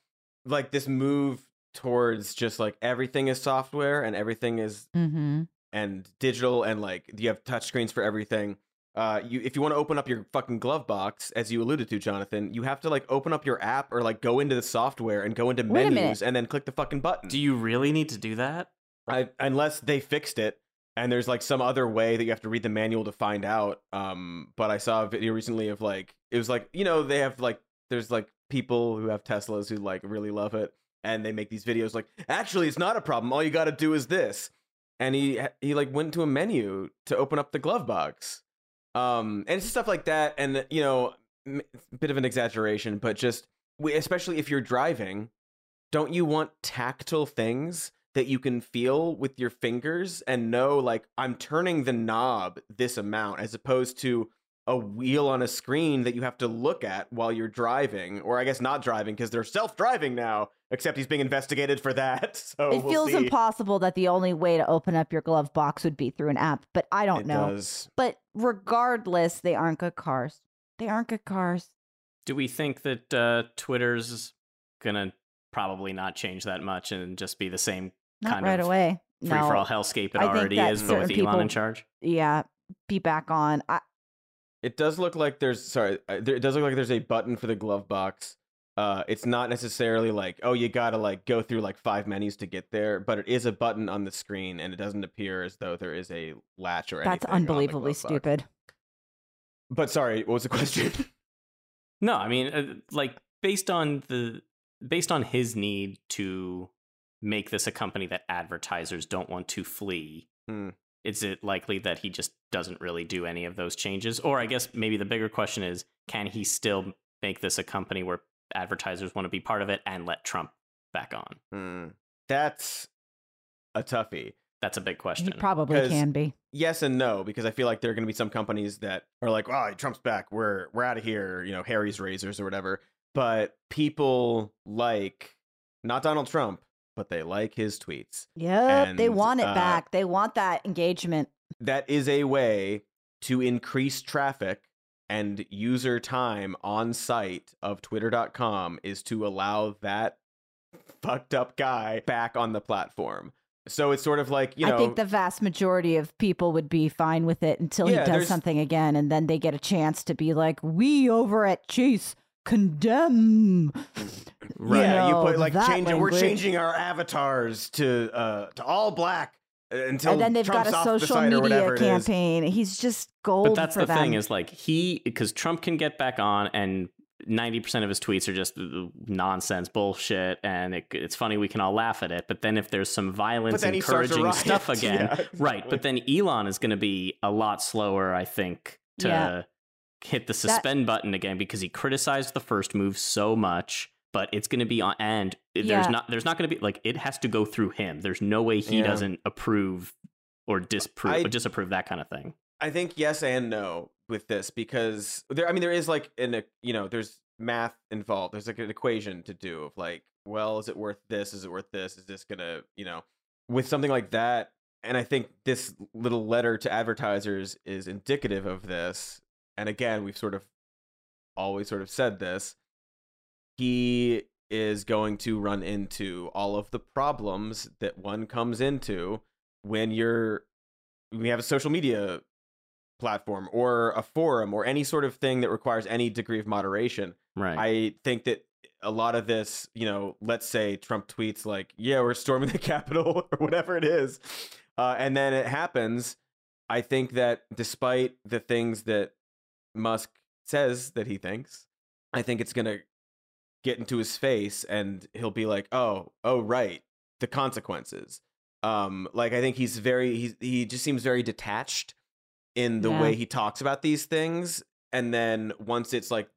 like this move towards just like everything is software and everything is Mm-hmm. and digital and like you have touch screens for everything. Uh, you if you want to open up your fucking glove box, as you alluded to, Jonathan, you have to like open up your app or like go into the software and go into Wait menus and then click the fucking button. Do you really need to do that? I, unless they fixed it and there's like some other way that you have to read the manual to find out. Um, but I saw a video recently of like it was like you know they have like there's like people who have Teslas who like really love it and they make these videos like actually it's not a problem. All you got to do is this, and he he like went to a menu to open up the glove box. Um, and it's stuff like that, and you know, bit of an exaggeration, but just especially if you're driving, don't you want tactile things that you can feel with your fingers and know like I'm turning the knob this amount as opposed to a wheel on a screen that you have to look at while you're driving or I guess not driving because they're self-driving now except he's being investigated for that so it we'll feels see. impossible that the only way to open up your glove box would be through an app, but I don't it know. does. But regardless, they aren't good cars. They aren't good cars. Do we think that uh, Twitter's gonna probably not change that much and just be the same Not kind right of away. free no. for all hellscape it I already is, but with certain Elon in charge? Yeah, be back on. I, It does look like there's sorry, uh, there, it does look like there's a button for the glove box. Uh, it's not necessarily like oh you gotta like go through like five menus to get there, but it is a button on the screen, and it doesn't appear as though there is a latch or anything. that's on the unbelievably glove box. stupid. But sorry, what was the question? No, I mean, uh, like based on the based on his need to make this a company that advertisers don't want to flee. Hmm. Is it likely that he just doesn't really do any of those changes? Or I guess maybe the bigger question is, can he still make this a company where advertisers want to be part of it and let Trump back on? Hmm. That's a toughie. That's a big He question. probably 'Cause- can be. yes and no because I feel like there are going to be some companies that are like, "Oh, Trump's back. We're we're out of here." You know, Harry's razors or whatever. But people like not Donald Trump, but they like his tweets. Yep, they want it uh, back. They want that engagement. That is a way to increase traffic and user time on site of twitter.com is to allow that fucked up guy back on the platform. So it's sort of like you know. I think the vast majority of people would be fine with it until Yeah, he does there's- something again, and then they get a chance to be like, "We over at Chase condemn." Right. yeah, you know, put like that changing. We're changing our avatars to uh to all black uh, until and then they've Trump's got a social media whatever it is. campaign. He's just gold. But that's for the them. thing is like he because Trump can get back on and 90% of his tweets are just uh, nonsense bullshit and it, it's funny we can all laugh at it but then if there's some violence then he starts a encouraging stuff again Yeah, right but then Elon is going to be a lot slower I think to Yeah. Hit the suspend button again because he criticized the first move so much but it's going to be on and there's Yeah. not there's not going to be like it has to go through him there's no way he Yeah. doesn't approve or disapprove I- or disapprove that kind of thing I think yes and no with this because there. I mean, there is like in a uh, you know, there's math involved. There's like an equation to do of like, well, is it worth this? Is it worth this? Is this gonna you know, with something like that? And I think this little letter to advertisers is indicative of this. And again, we've sort of always sort of said this. He is going to run into all of the problems that one comes into when you're we have a social media platform or a forum or any sort of thing that requires any degree of moderation. right I think that a lot of this, you know, let's say Trump tweets like, "Yeah, we're storming the Capitol" or whatever it is, uh, and then it happens. I think that despite the things that Musk says that he thinks, I think it's gonna get into his face, and he'll be like, "Oh, oh, right, the consequences." Um, like I think he's very he he just seems very detached in the Yeah. way he talks about these things, and then once it's like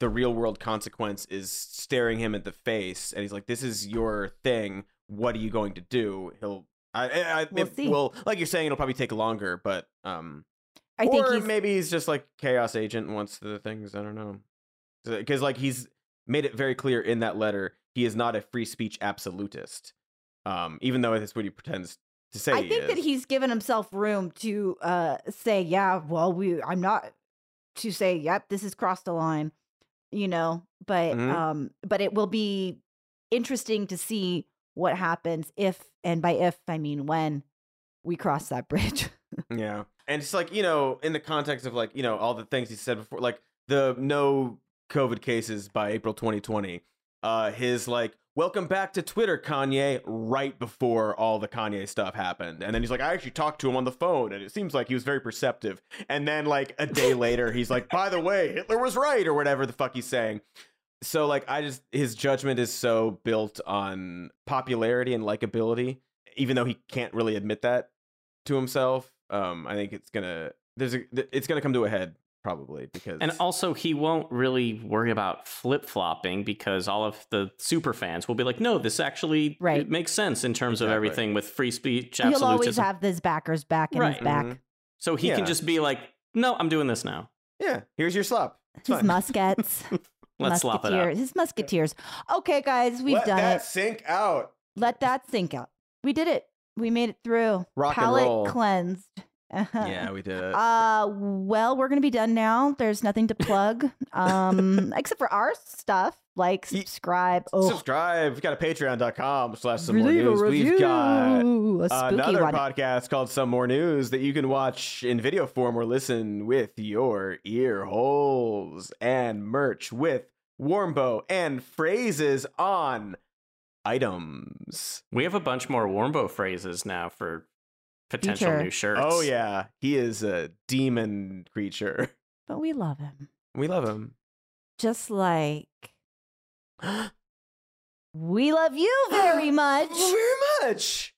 the real world consequence is staring him at the face and he's like this is your thing what are you going to do he'll i, I, I We'll it will like you're saying it'll probably take longer but um I think or he's maybe he's just like chaos agent and wants the things i don't know because like he's made it very clear in that letter he is not a free speech absolutist um even though that's what he pretends to say I think that he's given himself room to uh say, yeah, well, we I'm not to say, yep, this has crossed the line, you know, but Mhm. um but it will be interesting to see what happens if and by if I mean when we cross that bridge. Yeah. And it's like, you know, in the context of like, you know, all the things he said before, like the no COVID cases by April 2020, uh, his like, welcome back to Twitter, Kanye, right before all the Kanye stuff happened. And then he's like, I actually talked to him on the phone and it seems like he was very perceptive. And then like a day later, he's like, by the way, Hitler was right or whatever the fuck he's saying. So like, I just, his judgment is so built on popularity and likability, even though he can't really admit that to himself. Um, I think it's gonna there's a it's gonna come to a head probably because And also, he won't really worry about flip flopping because all of the super fans will be like, "No, this actually Right. it makes sense in terms of everything with free speech, He'll always have his backers back in Right. his back. Mhm. so he Yeah. can just be like, "No, I'm doing this now. yeah, here's your slop. It's His fine. muskets. Let's slop it out." His musketeers. Okay, guys, we've Let done that it. sink out. Let that sink out. We did it. We made it through. Rock and Palate roll. cleansed. yeah, we did it. Uh, well, we're gonna be done now. There's nothing to plug, um, except for our stuff, like subscribe. Oh, Subscribe. We've got a patreon.com slash some more leave a news. We've got a spooky another one. podcast called Some More News that you can watch in video form or listen with your ear holes and merch with Warmbow and phrases on items. We have a bunch more Warmbo phrases now for potential Future. new shirts. Oh yeah, he is a demon creature. But we love him, We love him. just like we love you very much. Very much.